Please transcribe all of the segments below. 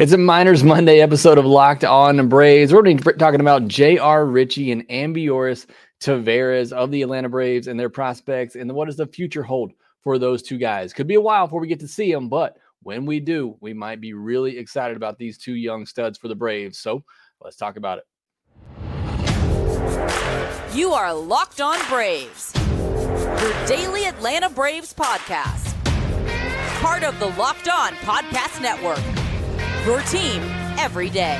It's a Minors Monday episode of Locked On Braves. We're talking about J.R. Ritchie and Ambioris Tavarez of the Atlanta Braves and their prospects, and what does the future hold for those two guys? Could be a while before we get to see them, but when we do, we might be really excited about these two young studs for the Braves. So let's talk about it. You are Locked On Braves, your daily Atlanta Braves podcast, part of the Locked On Podcast Network your team every day.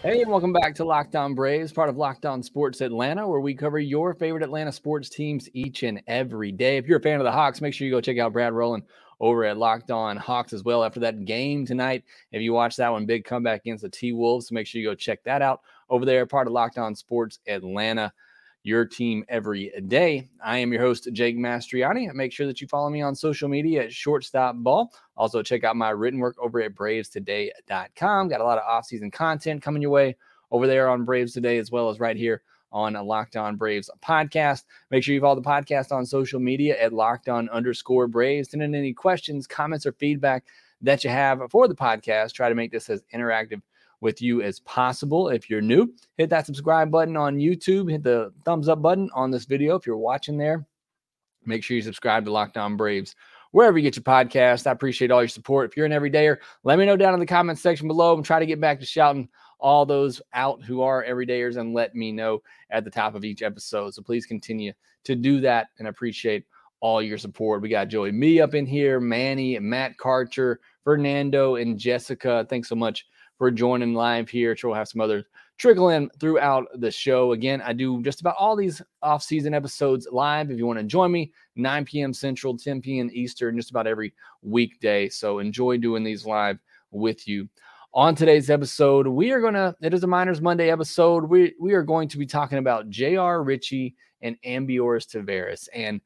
Hey, and welcome back to Locked On Braves, part of Locked On Sports Atlanta, where we cover your favorite Atlanta sports teams each and every day. If you're a fan of the Hawks, make sure you go check out Brad Rowland over at Locked On Hawks as well after that game tonight. If you watch that one, big comeback against the T Wolves, make sure you go check that out over there, part of Locked On Sports Atlanta your team every day. I am your host, Jake Mastroianni. Make sure that you follow me on social media at Shortstop Ball. Also, check out my written work over at BravesToday.com. Got a lot of offseason content coming your way over there on Braves Today, as well as right here on Locked On Braves podcast. Make sure you follow the podcast on social media at Locked On underscore Braves. Send in any questions, comments, or feedback that you have for the podcast. Try to make this as interactive with you as possible. If you're new, hit that subscribe button on YouTube, hit the thumbs up button on this video if you're watching there. Make sure you subscribe to Locked On Braves wherever you get your podcast. I appreciate all your support. If you're an everydayer, let me know down in the comment section below and try to get back to shouting all those out who are everydayers and let me know at the top of each episode. So please continue to do that and appreciate all your support. We got Joey Me up in here, Manny, Matt Carter, Fernando, and Jessica. Thanks so much for joining live here. Sure, we'll have some others trickle in throughout the show. Again, I do just about all these off-season episodes live. If you want to join me, 9 p.m. Central, 10 p.m. Eastern, just about every weekday. So enjoy doing these live with you. On today's episode, we are gonna. It is a Minors Monday episode. We we are going to be talking about J.R. Ritchie and Ambioris Tavarez, and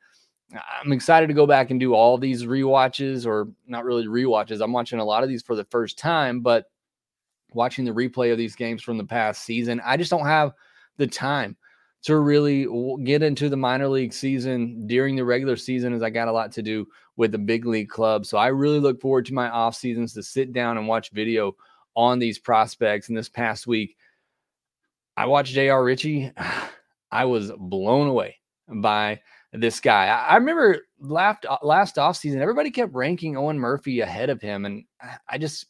I'm excited to go back and do all these re-watches, or not really re-watches. I'm watching a lot of these for the first time, but watching the replay of these games from the past season. I just don't have the time to really get into the minor league season during the regular season as I got a lot to do with the big league club. So I really look forward to my off seasons to sit down and watch video on these prospects. And this past week, I watched JR Ritchie. I was blown away by this guy. I, remember uh, last last offseason, everybody kept ranking Owen Murphy ahead of him. And I just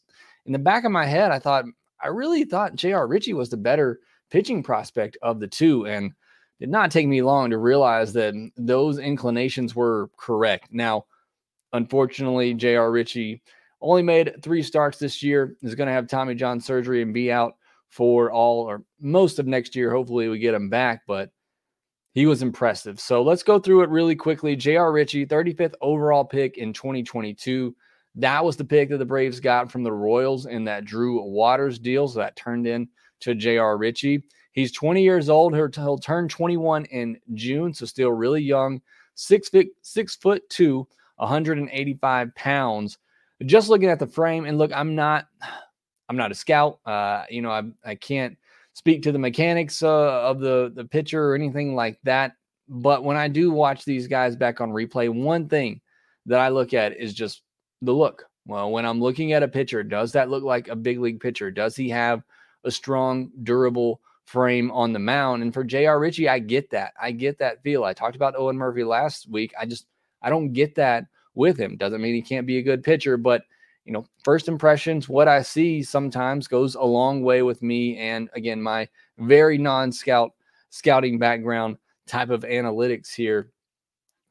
in the back of my head, I thought, I really thought J.R. Ritchie was the better pitching prospect of the two. And did not take me long to realize that those inclinations were correct. Now, unfortunately, J.R. Ritchie only made three starts this year, is going to have Tommy John surgery and be out for all or most of next year. Hopefully, we get him back, but he was impressive. So let's go through it really quickly. J.R. Ritchie, 35th overall pick in 2022. That was the pick that the Braves got from the Royals in that Drew Waters deal. So that turned in to J.R. Ritchie. He's 20 years old. He'll, turn 21 in June, so still really young. Six foot, six foot two, 185 pounds. Just looking at the frame, and look, I'm not, I'm not a scout. Uh, you know, I, I can't speak to the mechanics uh, of the the pitcher or anything like that. But when I do watch these guys back on replay, one thing that I look at is just the look. Well, when I'm looking at a pitcher, does that look like a big league pitcher? Does he have a strong, durable frame on the mound? And for J.R. Ritchie, I get that. I get that feel. I talked about Owen Murphy last week. I just I don't get that with him. Doesn't mean he can't be a good pitcher, but you know, first impressions, what I see sometimes goes a long way with me. And again, my very non-scout scouting background type of analytics here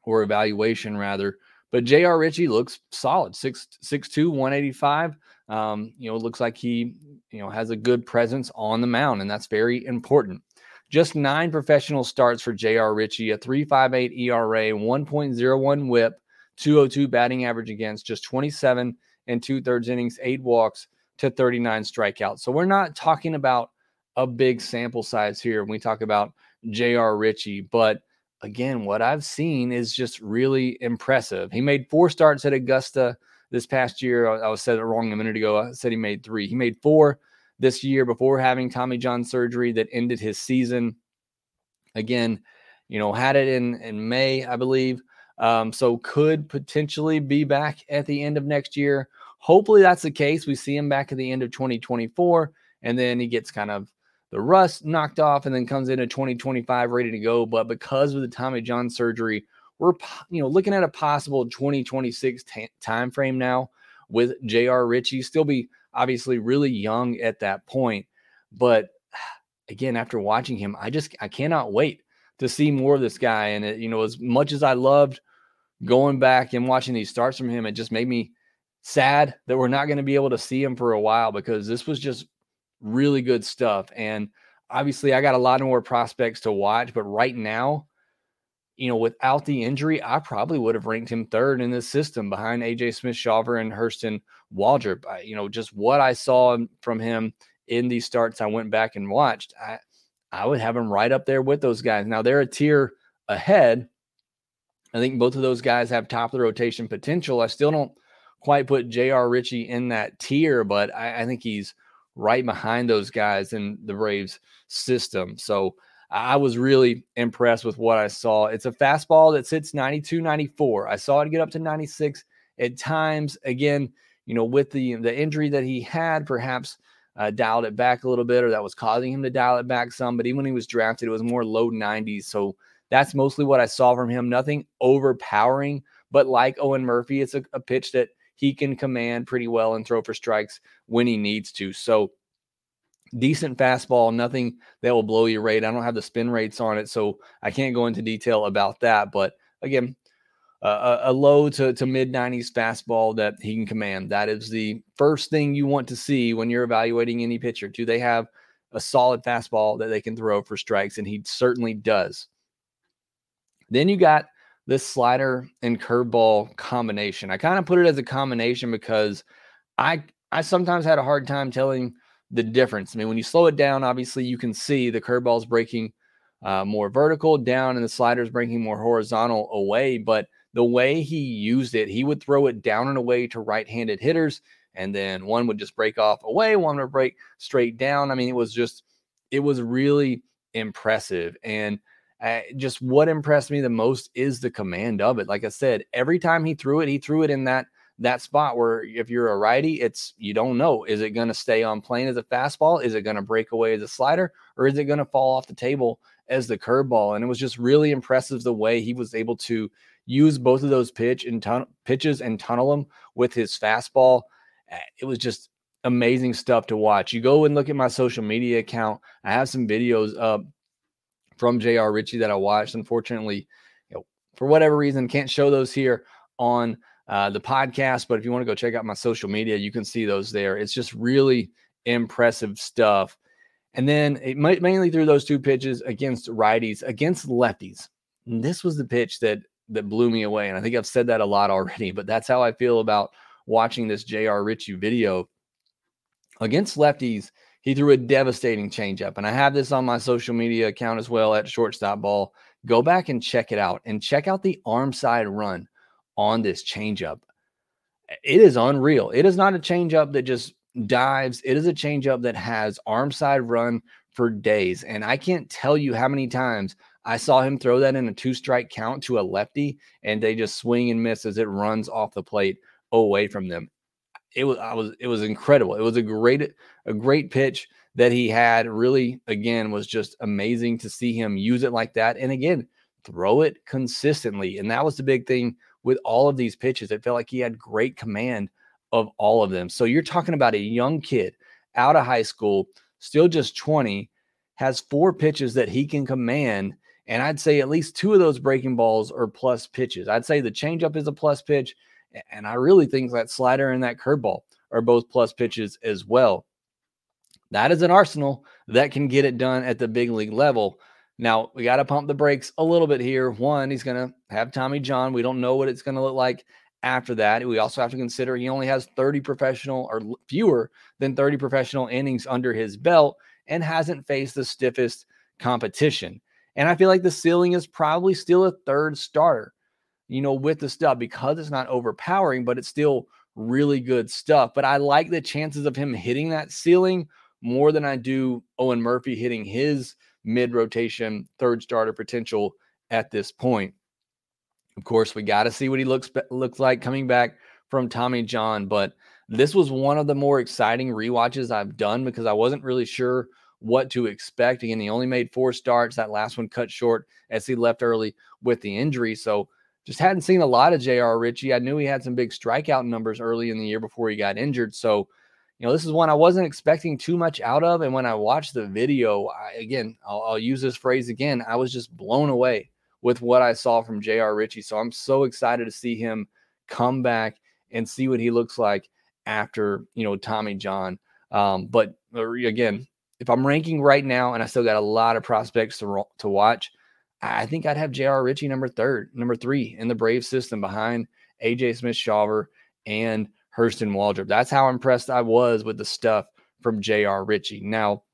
or evaluation rather but J.R. Ritchie looks solid, 6'2, 185. Um, you know, looks like he, you know, has a good presence on the mound, and that's very important. Just nine professional starts for J.R. Ritchie, a 3.58 ERA, 1.01 whip, 202 batting average against, just 27 and two thirds innings, eight walks to 39 strikeouts. So we're not talking about a big sample size here when we talk about J.R. Ritchie, but again, what I've seen is just really impressive. He made four starts at Augusta this past year. I, was said it wrong a minute ago. I said he made three. He made four this year before having Tommy John surgery that ended his season. Again, you know, had it in in May, I believe. Um, so could potentially be back at the end of next year. Hopefully that's the case. We see him back at the end of 2024, and then he gets kind of the rust knocked off and then comes into 2025 ready to go. But because of the Tommy John surgery, we're you know looking at a possible 2026 t- time frame now with J.R. Ritchie. Still be obviously really young at that point, but again, after watching him, I just I cannot wait to see more of this guy. And it, you know, as much as I loved going back and watching these starts from him, it just made me sad that we're not going to be able to see him for a while because this was just really good stuff. And obviously, I got a lot more prospects to watch, but right now, you know, without the injury, I probably would have ranked him third in this system behind AJ Smith Shawver and Hurston Waldrep. I, you know, just what I saw from him in these starts I went back and watched, I, I would have him right up there with those guys. Now they're a tier ahead. I think both of those guys have top of the rotation potential. I still don't quite put J.R. Ritchie in that tier, but I, I think he's right behind those guys in the Braves system. So I was really impressed with what I saw. It's a fastball that sits 92, 94. I saw it get up to 96 at times. Again, you know, with the the injury that he had, perhaps uh, dialed it back a little bit, or that was causing him to dial it back some. But even when he was drafted, it was more low 90s. So that's mostly what I saw from him. Nothing overpowering, but like Owen Murphy, it's a, a pitch that he can command pretty well and throw for strikes when he needs to. So decent fastball, nothing that will blow your rate. I don't have the spin rates on it, so I can't go into detail about that. But again, uh, a, low to, to mid 90s fastball that he can command. That is the first thing you want to see when you're evaluating any pitcher. Do they have a solid fastball that they can throw for strikes? And he certainly does. Then you got this slider and curveball combination. I kind of put it as a combination because I I sometimes had a hard time telling the difference. I mean, when you slow it down, obviously you can see the curveball's breaking uh, more vertical down and the slider's breaking more horizontal away. But the way he used it, he would throw it down and away to right-handed hitters, and then one would just break off away, one would break straight down. I mean, it was just, it was really impressive. And just what impressed me the most is the command of it. Like I said, every time he threw it, he threw it in that that spot where if you're a righty, it's you don't know is it going to stay on plane as a fastball, is it going to break away as a slider, or is it going to fall off the table as the curveball? And it was just really impressive the way he was able to use both of those pitch and tun- pitches and tunnel them with his fastball. It was just amazing stuff to watch. You go and look at my social media account. I have some videos up from JR Ritchie that I watched. Unfortunately, you know, for whatever reason, can't show those here on uh, the podcast. But if you want to go check out my social media, you can see those there. It's just really impressive stuff. And then it might mainly through those two pitches against righties, against lefties. And this was the pitch that that blew me away. And I think I've said that a lot already, but that's how I feel about watching this JR Ritchie video. Against lefties, he threw a devastating changeup. And I have this on my social media account as well at shortstop ball. Go back and check it out and check out the arm side run on this changeup. It is unreal. It is not a changeup that just dives, it is a changeup that has arm side run for days. And I can't tell you how many times I saw him throw that in a two strike count to a lefty, and they just swing and miss as it runs off the plate away from them. It was I was it was incredible. It was a great a great pitch that he had. Really, again, was just amazing to see him use it like that. And again, throw it consistently. And that was the big thing with all of these pitches. It felt like he had great command of all of them. So you're talking about a young kid out of high school, still just 20, has four pitches that he can command and I'd say at least two of those breaking balls are plus pitches. I'd say the changeup is a plus pitch. And I really think that slider and that curveball are both plus pitches as well. That is an arsenal that can get it done at the big league level. Now, we got to pump the brakes a little bit here. One, he's going to have Tommy John. We don't know what it's going to look like after that. We also have to consider he only has 30 professional or fewer than 30 professional innings under his belt and hasn't faced the stiffest competition. And I feel like the ceiling is probably still a third starter, you know, with the stuff because it's not overpowering, but it's still really good stuff. But I like the chances of him hitting that ceiling more than I do Owen Murphy hitting his mid rotation, third starter potential at this point. Of course, we got to see what he looks looks like coming back from Tommy John, but this was one of the more exciting re-watches I've done because I wasn't really sure what to expect. Again, he only made four starts. That last one cut short as he left early with the injury. So just hadn't seen a lot of J.R. Ritchie. I knew he had some big strikeout numbers early in the year before he got injured. So, you know, this is one I wasn't expecting too much out of. And when I watched the video, I, again, I'll, I'll use this phrase again. I was just blown away with what I saw from J.R. Ritchie. So I'm so excited to see him come back and see what he looks like after, you know, Tommy John. Um, but uh, again, if I'm ranking right now, and I still got a lot of prospects to, to watch, I think I'd have J.R. Ritchie number third, number three in the Brave system behind AJ Smith Shawver and Hurston Waldrep. That's how impressed I was with the stuff from J.R. Ritchie. Now,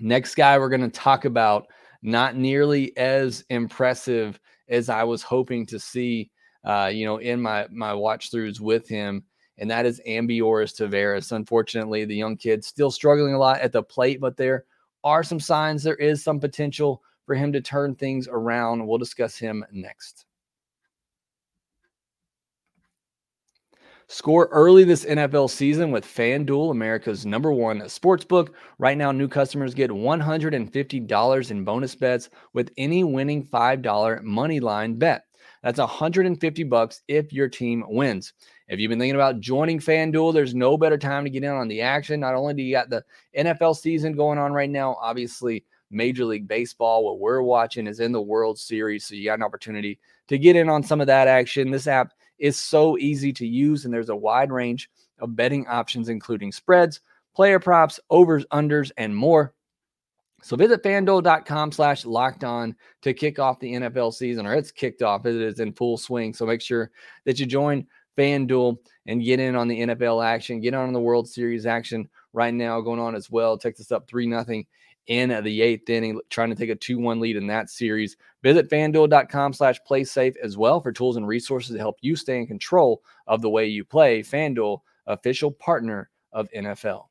next guy we're going to talk about, not nearly as impressive as I was hoping to see, uh, you know, in my my watch throughs with him, and that is Ambioris Tavarez. Unfortunately, the young kid still struggling a lot at the plate, but there are some signs there is some potential for him to turn things around. We'll discuss him next. Score early this NFL season with FanDuel, America's number one sports book. Right now, new customers get $150 in bonus bets with any winning $5 money line bet. That's 150 bucks if your team wins. If you've been thinking about joining FanDuel, there's no better time to get in on the action. Not only do you got the NFL season going on right now, obviously Major League Baseball. What we're watching is in the World Series. So you got an opportunity to get in on some of that action. This app is so easy to use, and there's a wide range of betting options, including spreads, player props, overs, unders, and more. So visit fanduel.com slash locked on to kick off the NFL season, or it's kicked off. It is in full swing. So make sure that you join FanDuel and get in on the NFL action, get on the World Series action right now going on as well. Texas up 3 0 in the eighth inning, trying to take a 2 1 lead in that series. Visit fanduel.com slash play safe as well for tools and resources to help you stay in control of the way you play. Fanduel, official partner of NFL.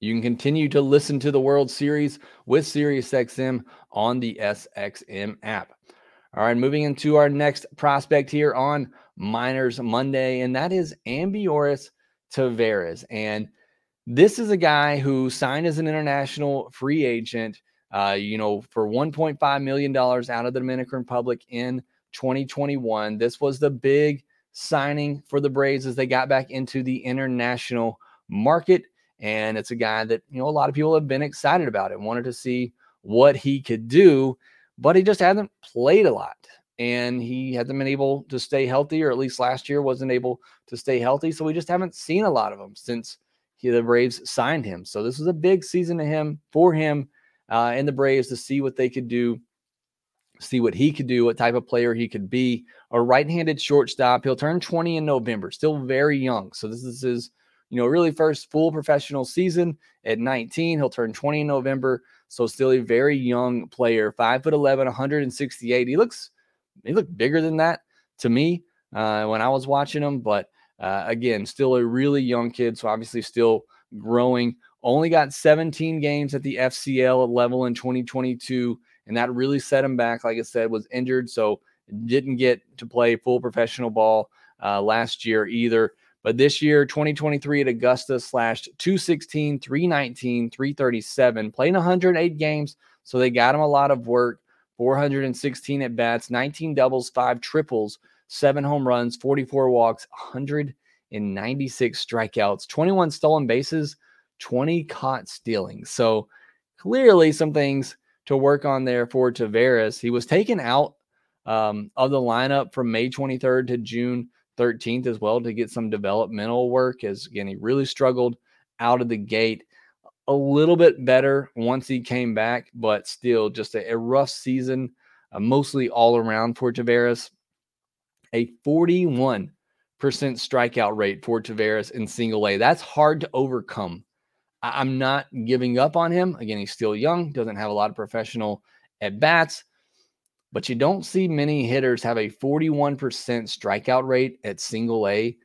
You can continue to listen to the World Series with SiriusXM on the SXM app. All right, moving into our next prospect here on Minors Monday, and that is Ambioris Tavarez. And this is a guy who signed as an international free agent, uh, you know, for $1.5 million out of the Dominican Republic in 2021. This was the big signing for the Braves as they got back into the international market. And it's a guy that, you know, a lot of people have been excited about and wanted to see what he could do, but he just hasn't played a lot. And he hasn't been able to stay healthy, or at least last year wasn't able to stay healthy. So we just haven't seen a lot of him since he, the Braves signed him. So this was a big season to him for him uh, and the Braves to see what they could do, see what he could do, what type of player he could be. A right-handed shortstop. He'll turn 20 in November. Still very young. So this is his, you know, really first full professional season at 19. He'll turn 20 in November. So still a very young player. Five foot 11, 168. He looks, he looked bigger than that to me uh, when I was watching him, but uh, again, still a really young kid, so obviously still growing. Only got 17 games at the FCL level in 2022, and that really set him back. Like I said, was injured, so didn't get to play full professional ball uh, last year either. But this year, 2023 at Augusta, slashed 216, 319, 337, playing 108 games. So they got him a lot of work, 416 at bats, 19 doubles, five triples seven home runs, 44 walks, 196 strikeouts, 21 stolen bases, 20 caught stealing. So clearly some things to work on there for Tavarez. He was taken out um, of the lineup from May 23rd to June 13th as well to get some developmental work. As again, he really struggled out of the gate. A little bit better once he came back, but still just a, a rough season, uh, mostly all around for Tavarez a 41% strikeout rate for Tavarez in single A. That's hard to overcome. I- am not giving up on him. Again, he's still young, doesn't have a lot of professional at bats, but you don't see many hitters have a 41% strikeout rate at single A.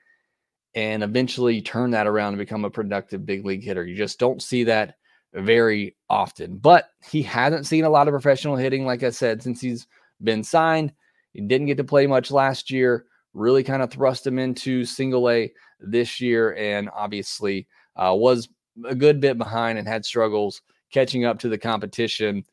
and eventually turn that around and become a productive big league hitter. You just don't see that very often. But he hasn't seen a lot of professional hitting, like I said, since he's been signed. He didn't get to play much last year, really kind of thrust him into single A this year, and obviously uh, was a good bit behind and had struggles catching up to the competition.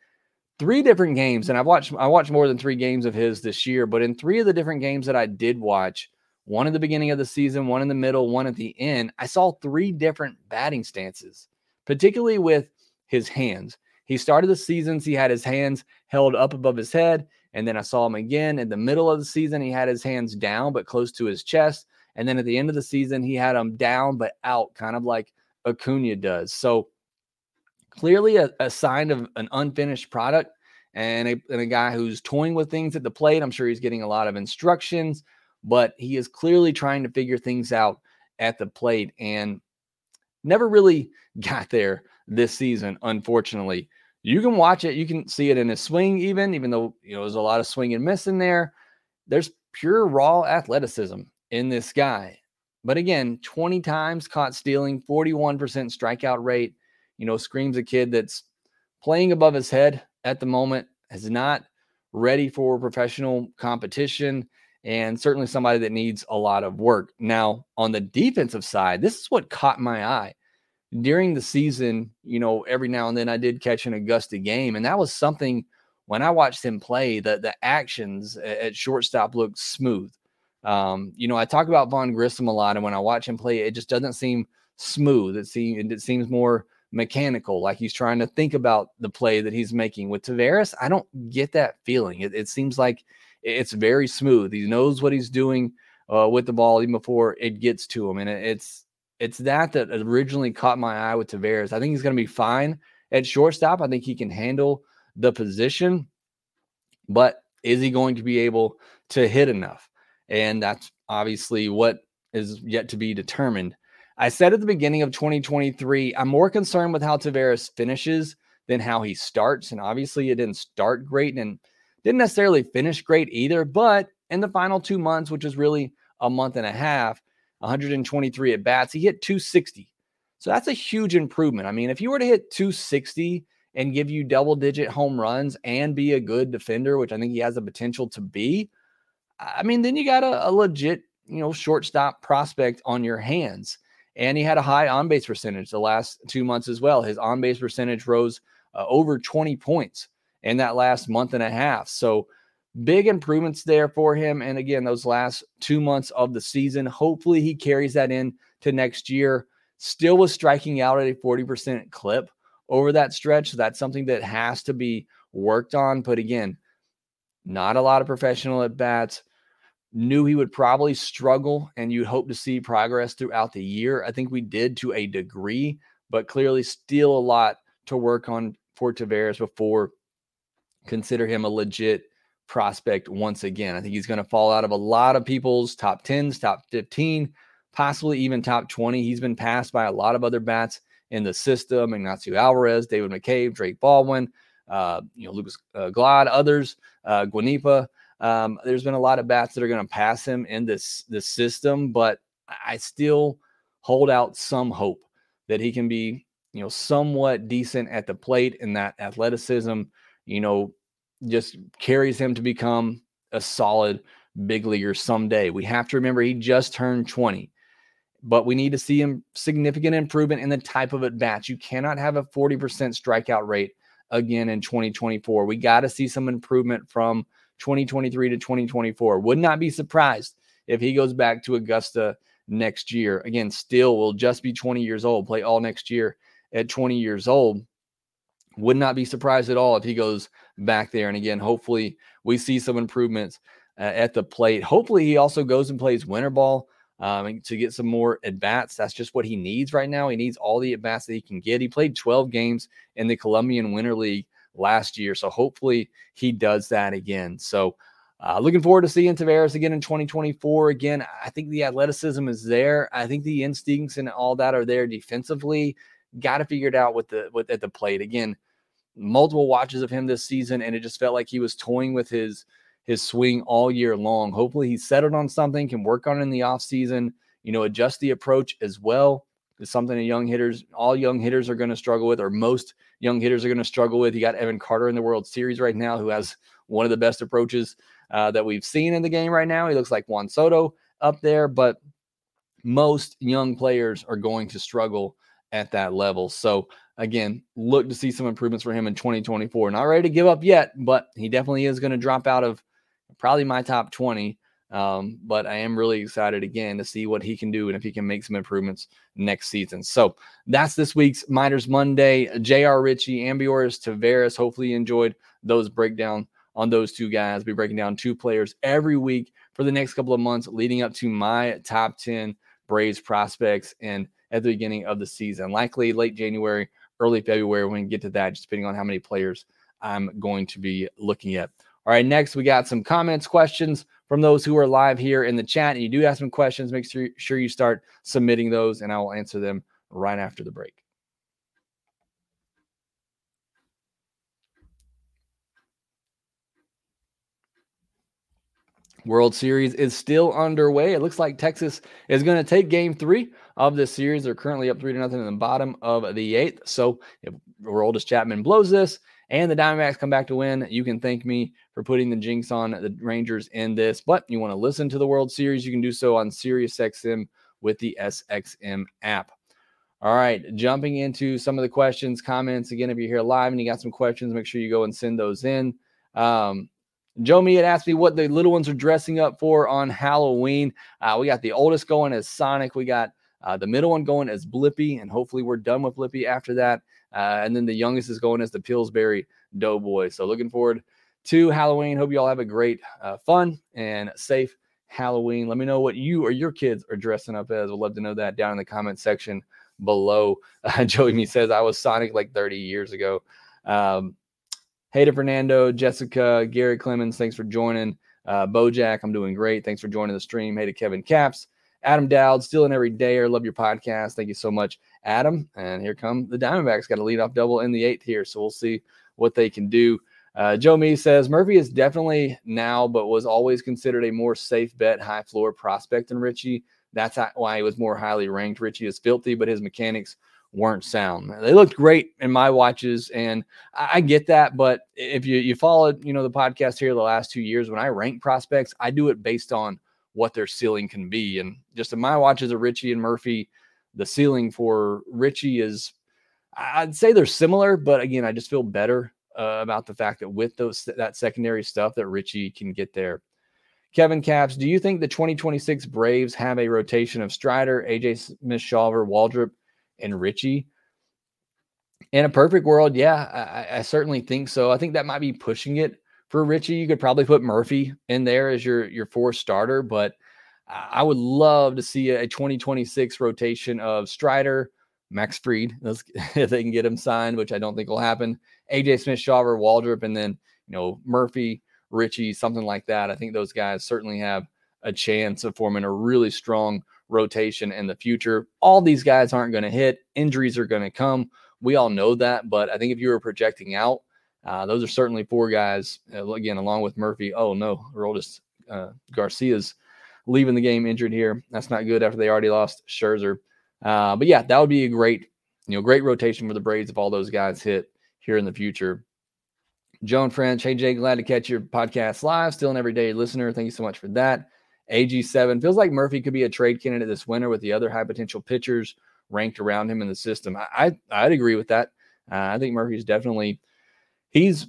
Three different games, and I've watched I watched more than three games of his this year, but in three of the different games that I did watch, one in the beginning of the season, one in the middle, one at the end, I saw three different batting stances, particularly with his hands. He started the seasons, he had his hands held up above his head. And then I saw him again in the middle of the season. He had his hands down, but close to his chest. And then at the end of the season, he had them down, but out, kind of like Acuna does. So clearly a, a sign of an unfinished product and a, and a guy who's toying with things at the plate. I'm sure he's getting a lot of instructions, but he is clearly trying to figure things out at the plate and never really got there this season, unfortunately. You can watch it, you can see it in his swing, even, even though you know there's a lot of swing and miss in there. There's pure raw athleticism in this guy. But again, 20 times caught stealing, 41% strikeout rate, you know, screams a kid that's playing above his head at the moment, is not ready for professional competition, and certainly somebody that needs a lot of work. Now, on the defensive side, this is what caught my eye during the season, you know, every now and then I did catch an Augusta game, and that was something when I watched him play. The the actions at shortstop looked smooth. Um, you know, I talk about Vaughn Grissom a lot, and when I watch him play, it just doesn't seem smooth. It seems it seems more mechanical, like he's trying to think about the play that he's making. With Tavarez, I don't get that feeling. It, it seems like it's very smooth. He knows what he's doing uh, with the ball even before it gets to him, and it, it's it's that that originally caught my eye with Tavarez. I think he's going to be fine at shortstop. I think he can handle the position, but is he going to be able to hit enough? And that's obviously what is yet to be determined. I said at the beginning of 2023, I'm more concerned with how Tavarez finishes than how he starts. And obviously, it didn't start great and didn't necessarily finish great either. But in the final two months, which is really a month and a half, 123 at bats. He hit 260. So that's a huge improvement. I mean, if you were to hit 260 and give you double digit home runs and be a good defender, which I think he has the potential to be, I mean, then you got a, a legit, you know, shortstop prospect on your hands. And he had a high on base percentage the last two months as well. His on base percentage rose uh, over 20 points in that last month and a half. So, big improvements there for him. And again, those last two months of the season, hopefully he carries that in to next year. Still was striking out at a 40% clip over that stretch. So that's something that has to be worked on. But again, not a lot of professional at bats. Knew he would probably struggle, and you'd hope to see progress throughout the year. I think we did to a degree, but clearly still a lot to work on for Tavarez before consider him a legit prospect once again. I think he's going to fall out of a lot of people's top 10s, top 15, possibly even top 20. He's been passed by a lot of other bats in the system Ignacio Alvarez, David McCabe, Drake Baldwin, uh, you know, Lucas uh, Glad, others, uh, Guanipa. Um, there's been a lot of bats that are going to pass him in this, this system, but I still hold out some hope that he can be, you know, somewhat decent at the plate in that athleticism, you know, just carries him to become a solid big leaguer someday. We have to remember he just turned 20, but we need to see him significant improvement in the type of at bats. You cannot have a 40% strikeout rate again in 2024. We got to see some improvement from 2023 to 2024. Would not be surprised if he goes back to Augusta next year. Again, still will just be 20 years old, play all next year at 20 years old. Would not be surprised at all if he goes back there. And again, hopefully we see some improvements uh, at the plate. Hopefully he also goes and plays winter ball um, to get some more at bats. That's just what he needs right now. He needs all the at bats that he can get. He played 12 games in the Colombian Winter League last year. So hopefully he does that again. So uh, looking forward to seeing Tavarez again in 2024. Again, I think the athleticism is there. I think the instincts and all that are there defensively. Got to figure it out with the with at the plate again multiple watches of him this season, and it just felt like he was toying with his his swing all year long. Hopefully, he's settled on something, can work on it in the offseason, you know, adjust the approach as well. It's something that young hitters, all young hitters are going to struggle with, or most young hitters are going to struggle with. You got Evan Carter in the World Series right now, who has one of the best approaches uh, that we've seen in the game right now. He looks like Juan Soto up there, but most young players are going to struggle at that level. So again, look to see some improvements for him in 2024. Not ready to give up yet, but he definitely is going to drop out of probably my top 20. Um, but I am really excited again to see what he can do and if he can make some improvements next season. So that's this week's Minors Monday. J.R. Ritchie, Ambioris, Tavarez. Hopefully, you enjoyed those breakdown on those two guys. We'll be breaking down two players every week for the next couple of months leading up to my top 10 Braves prospects and at the beginning of the season. Likely late January, early February, when we get to that, just depending on how many players I'm going to be looking at. All right, next we got some comments, questions from those who are live here in the chat. And you do have some questions, make sure, sure you start submitting those, and I will answer them right after the break. World Series is still underway. It looks like Texas is going to take game three of this series. They're currently up three to nothing in the bottom of the eighth. So if Aroldis Chapman blows this and the Diamondbacks come back to win, you can thank me for putting the jinx on the Rangers in this. But you want to listen to the World Series, you can do so on SiriusXM with the SXM app. All right, jumping into some of the questions, comments. Again, if you're here live and you got some questions, make sure you go and send those in. Um, Joe Mead asked me what the little ones are dressing up for on Halloween. Uh, we got the oldest going as Sonic. We got uh, the middle one going as Blippi, and hopefully we're done with Blippi after that. Uh, and then the youngest is going as the Pillsbury Doughboy. So looking forward to Halloween. Hope you all have a great, uh, fun, and safe Halloween. Let me know what you or your kids are dressing up as. We'd love to know that down in the comment section below. Joey Me says I was Sonic like 30 years ago. Um, Hey to Fernando, Jessica, Gary Clemens, thanks for joining. Uh, Bojack, I'm doing great. Thanks for joining the stream. Hey to Kevin Caps, Adam Dowd, still in every day or love your podcast. Thank you so much, Adam. And here come the Diamondbacks. Got a lead off double in the eighth here, so we'll see what they can do. Uh, Joe Me says Murphy is definitely now, but was always considered a more safe bet, high floor prospect than Ritchie. That's why he was more highly ranked. Ritchie is filthy, but his mechanics weren't sound. They looked great in my watches, and I, get that. But if you you followed, you know, the podcast here the last two years, when I rank prospects, I do it based on what their ceiling can be. And just in my watches of Ritchie and Murphy, the ceiling for Ritchie is, I'd say they're similar, but again, I just feel better uh, about the fact that with those that secondary stuff that Ritchie can get there. Kevin Caps, do you think the 2026 Braves have a rotation of Strider, AJ Smith, Shawver, Waldrep, and Ritchie. In a perfect world, yeah, I, I, certainly think so. I think that might be pushing it for Ritchie. You could probably put Murphy in there as your your fourth starter, but I would love to see a 2026 rotation of Strider, Max Fried, if they can get him signed, which I don't think will happen. AJ Smith, Shawver, Waldrep, and then you know Murphy, Ritchie, something like that. I think those guys certainly have a chance of forming a really strong rotation in the future. All these guys aren't going to hit. Injuries are going to come. We all know that. But I think if you were projecting out, uh, those are certainly four guys, uh, again, along with Murphy. Oh, no, Aroldis uh, Garcia's leaving the game injured here. That's not good after they already lost Scherzer. Uh, but yeah, that would be a great, you know, great rotation for the Braves if all those guys hit here in the future. Joan French, hey Jay, glad to catch your podcast live. Still an everyday listener. Thank you so much for that. AG7 feels like Murphy could be a trade candidate this winter with the other high potential pitchers ranked around him in the system. I, I would agree with that. Uh, I think Murphy's definitely he's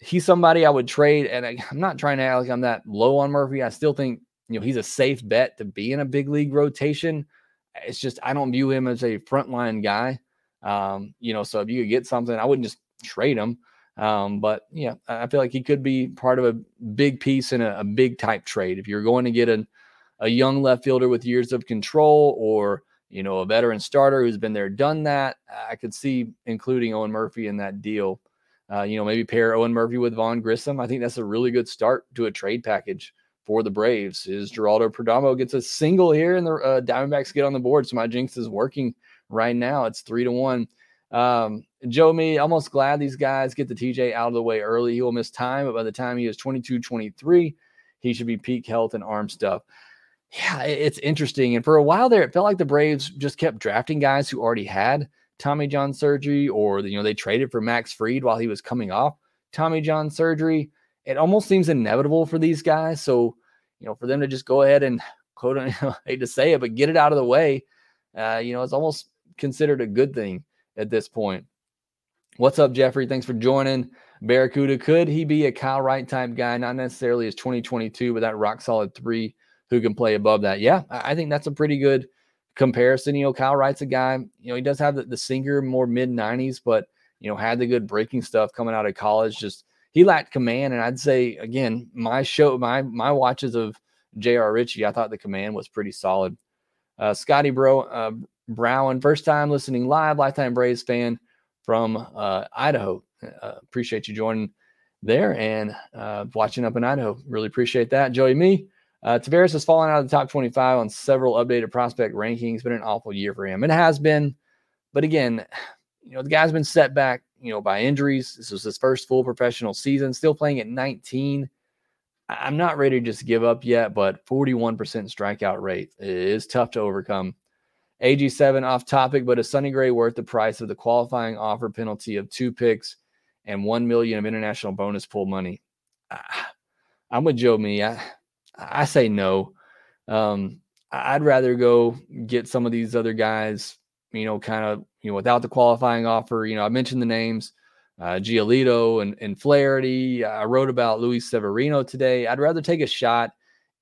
he's somebody I would trade, and I, am not trying to act like I'm that low on Murphy. I still think you know he's a safe bet to be in a big league rotation. It's just I don't view him as a frontline guy. Um, you know, so if you could get something, I wouldn't just trade him. Um, but yeah, I feel like he could be part of a big piece in a, a big type trade. If you're going to get a, a young left fielder with years of control or you know a veteran starter who's been there, done that, I could see including Owen Murphy in that deal. Uh, you know, maybe pair Owen Murphy with Vaughn Grissom. I think that's a really good start to a trade package for the Braves. Is Geraldo Perdomo gets a single here and the uh, Diamondbacks get on the board. So my jinx is working right now. It's three to one. Um, Joe, me almost glad these guys get the TJ out of the way early. He will miss time, but by the time he is 22, 23, he should be peak health and arm stuff. yeah, it's interesting. And for a while there, it felt like the Braves just kept drafting guys who already had Tommy John surgery, or you know they traded for Max Fried while he was coming off Tommy John surgery. It almost seems inevitable for these guys. So you know, for them to just go ahead and quote, I hate to say it, but get it out of the way, uh, you know, it's almost considered a good thing at this point. What's up, Jeffrey? Thanks for joining. Barracuda, could he be a Kyle Wright type guy? Not necessarily as 2022, but that rock solid three who can play above that. Yeah, I think that's a pretty good comparison. You know, Kyle Wright's a guy, you know, he does have the, the sinker more mid 90s, but, you know, had the good breaking stuff coming out of college. Just he lacked command. And I'd say, again, my show, my, my watches of J.R. Ritchie, I thought the command was pretty solid. Uh, Scotty Bro, uh, Brown, first time listening live, lifetime Braves fan from uh, Idaho. Uh, appreciate you joining there and uh, watching up in Idaho. Really appreciate that. Joey, me. Uh, Tavarez has fallen out of the top 25 on several updated prospect rankings. Been an awful year for him. It has been, but again, you know, the guy's been set back, you know, by injuries. This was his first full professional season, still playing at 19. I'm not ready to just give up yet, but 41% strikeout rate is tough to overcome. AG7 off topic, but is Sonny Gray worth the price of the qualifying offer penalty of two picks and one million of international bonus pool money? I'm with Joe Me. I, I say no. Um, I'd rather go get some of these other guys, you know, kind of, you know, without the qualifying offer. You know, I mentioned the names, uh, Giolito and, and Flaherty. I wrote about Luis Severino today. I'd rather take a shot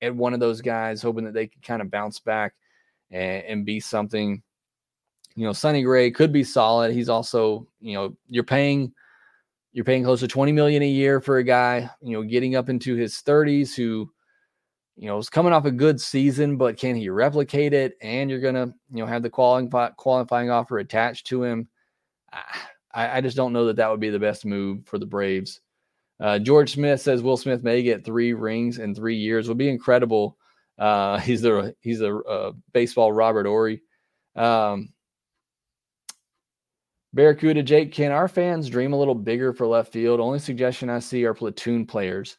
at one of those guys, hoping that they can kind of bounce back and, and be something. You know, Sonny Gray could be solid. He's also, you know, you're paying you're paying close to 20 million a year for a guy, you know, getting up into his 30s who you know, is coming off a good season, but can he replicate it? And you're gonna, you know, have the qualifying qualifying offer attached to him. I, I just don't know that that would be the best move for the Braves. Uh, George Smith says Will Smith may get three rings in three years. Would be incredible. Uh, he's the he's a uh, baseball Robert Horry. Um, Barracuda Jake, can our fans dream a little bigger for left field? Only suggestion I see are platoon players.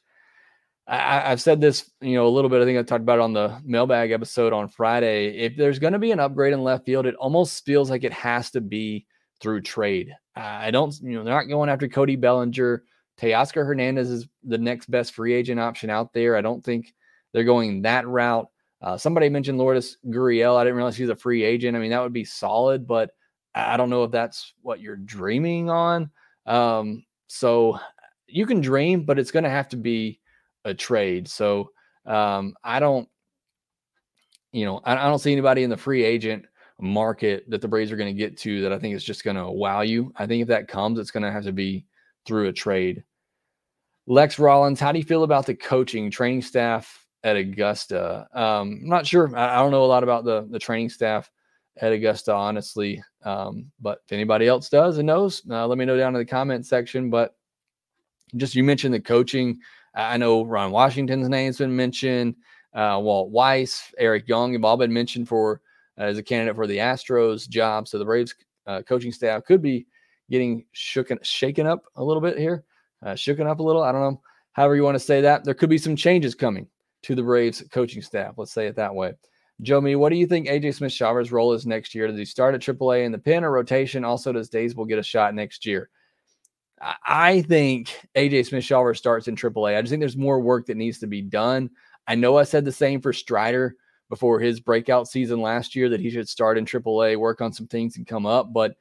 I, have said this, you know, a little bit. I think I talked about it on the mailbag episode on Friday. If there's going to be an upgrade in left field, it almost feels like it has to be through trade. I don't, you know, they're not going after Cody Bellinger. Teoscar Hernandez is the next best free agent option out there. I don't think they're going that route. Uh, somebody mentioned Lourdes Gurriel. I didn't realize he's a free agent. I mean, that would be solid, but I don't know if that's what you're dreaming on. Um, so you can dream, but it's going to have to be a trade. So um, I don't, you know, I, I, don't see anybody in the free agent market that the Braves are going to get to that I think is just going to wow you. I think if that comes, it's going to have to be through a trade. Lex Rollins, how do you feel about the coaching training staff at Augusta? Um, I'm not sure. I, I, don't know a lot about the the training staff at Augusta, honestly. Um, but if anybody else does and knows, uh, let me know down in the comment section. But just you mentioned the coaching. I know Ron Washington's name's been mentioned. Uh, Walt Weiss, Eric Young have all been mentioned for uh, as a candidate for the Astros job. So the Braves uh, coaching staff could be getting shooken, shaken up a little bit here, uh, shooken up a little. I don't know. However, you want to say that there could be some changes coming to the Braves coaching staff. Let's say it that way. Joe, me, what do you think AJ Smith Shawver's role is next year? Does he start at AAA in the pen or rotation? Also, does Daysbel get a shot next year? I think AJ Smith Shawver starts in AAA. I just think there's more work that needs to be done. I know I said the same for Strider before his breakout season last year that he should start in AAA, work on some things and come up. But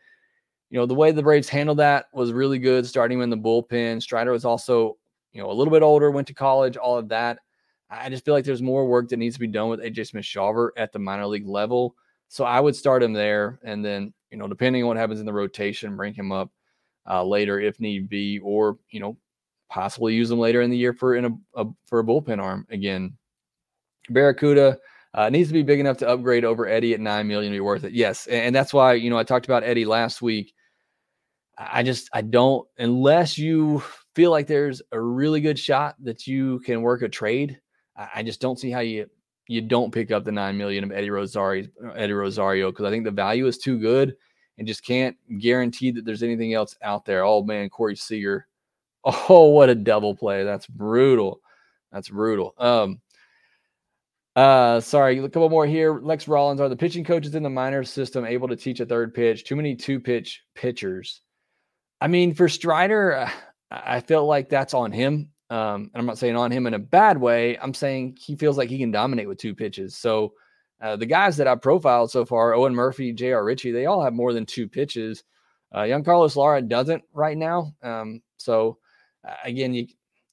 you know, the way the Braves handled that was really good, starting in the bullpen. Strider was also, you know, a little bit older, went to college, all of that. I just feel like there's more work that needs to be done with AJ Smith Shawver at the minor league level. So I would start him there. And then, you know, depending on what happens in the rotation, bring him up uh, later if need be, or you know possibly use them later in the year for in a, a for a bullpen arm again. Barracuda uh, needs to be big enough to upgrade over Eddie at nine million to be worth it. Yes, and, and that's why you know I talked about Eddie last week. I just I don't unless you feel like there's a really good shot that you can work a trade. I, I just don't see how you you don't pick up the nine million of Eddie Rosario Eddie Rosario because I think the value is too good and just can't guarantee that there's anything else out there. Oh man, Corey Seager. Oh, what a double play. That's brutal. That's brutal. Um, Uh, sorry, a couple more here. Lex Rollins are the pitching coaches in the minor system able to teach a third pitch? Too many two pitch pitchers. I mean, for Strider, uh, I feel like that's on him. Um, and I'm not saying on him in a bad way. I'm saying he feels like he can dominate with two pitches. So uh, the guys that I've profiled so far, Owen Murphy, J.R. Ritchie, they all have more than two pitches. Uh, young Carlos Lara doesn't right now. Um, so uh, again, you,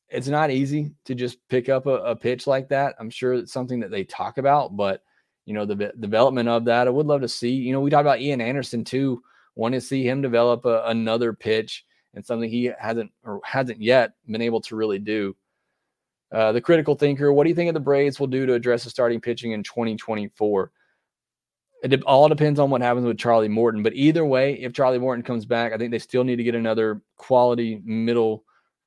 it's not easy to just pick up a, a, pitch like that. I'm sure it's something that they talk about, but you know the development of that, I would love to see. You know, we talked about Ian Anderson too. Want to see him develop a, another pitch and something he hasn't or hasn't yet been able to really do. Uh, the critical thinker, what do you think the Braves will do to address the starting pitching in 2024? It all depends on what happens with Charlie Morton. But either way, if Charlie Morton comes back, I think they still need to get another quality middle,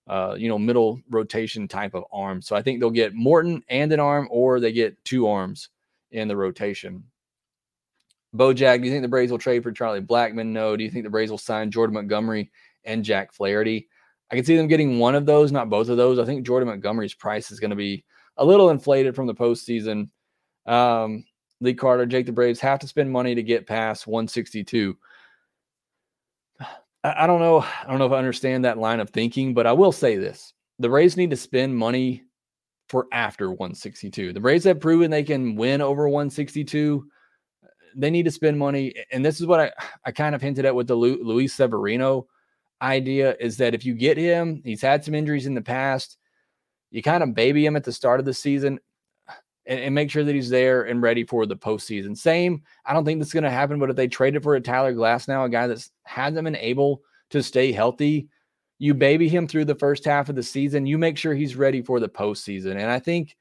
uh, you know, middle rotation type of arm. So I think they'll get Morton and an arm, or they get two arms in the rotation. Bojack, do you think the Braves will trade for Charlie Blackmon? No. Do you think the Braves will sign Jordan Montgomery and Jack Flaherty? I can see them getting one of those, not both of those. I think Jordan Montgomery's price is going to be a little inflated from the postseason. Um, Lee Carter, Jake the Braves have to spend money to get past 162. I, don't know. I don't know if I understand that line of thinking, but I will say this: the Braves need to spend money for after 162. The Braves have proven they can win over 162. They need to spend money, and this is what I I kind of hinted at with the Lu, Luis Severino idea is that if you get him, he's had some injuries in the past. You kind of baby him at the start of the season and, and make sure that he's there and ready for the postseason. Same, I don't think this is going to happen, but if they traded for a Tyler Glasnow, a guy that hasn't been able to stay healthy, you baby him through the first half of the season. You make sure he's ready for the postseason. And I think,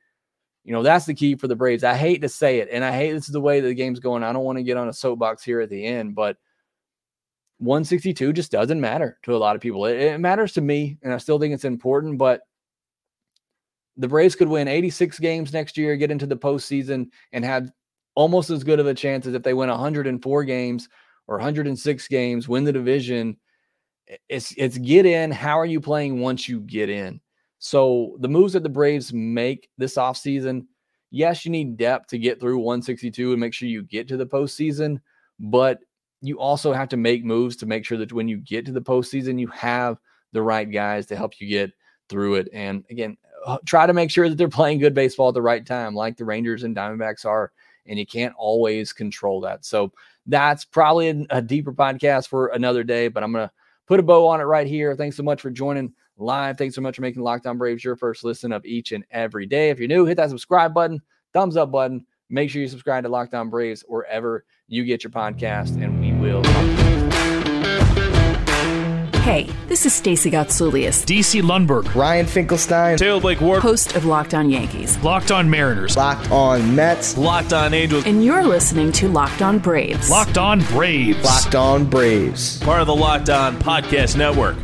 you know, that's the key for the Braves. I hate to say it, and I hate this is the way the game's going. I don't want to get on a soapbox here at the end, but 162 just doesn't matter to a lot of people. It, it matters to me, and I still think it's important, but the Braves could win 86 games next year, get into the postseason, and have almost as good of a chance as if they win 104 games or 106 games, win the division. It's it's get in. How are you playing once you get in? So the moves that the Braves make this offseason, yes, you need depth to get through 162 and make sure you get to the postseason, but you also have to make moves to make sure that when you get to the postseason, you have the right guys to help you get through it. And again, uh, try to make sure that they're playing good baseball at the right time, like the Rangers and Diamondbacks are. And you can't always control that. So that's probably a, a deeper podcast for another day, but I'm going to put a bow on it right here. Thanks so much for joining live. Thanks so much for making Locked On Braves your first listen of each and every day. If you're new, hit that subscribe button, thumbs up button. Make sure you subscribe to Locked On Braves wherever you get your podcast, and we will. Hey, this is Stacey Gotsulias. DC Lundberg. Ryan Finkelstein. Taylor Blake Ward. Host of Locked On Yankees. Locked On Mariners. Locked On Mets. Locked On Angels. And you're listening to Locked On Braves. Locked On Braves. Locked On Braves. Part of the Locked On Podcast Network.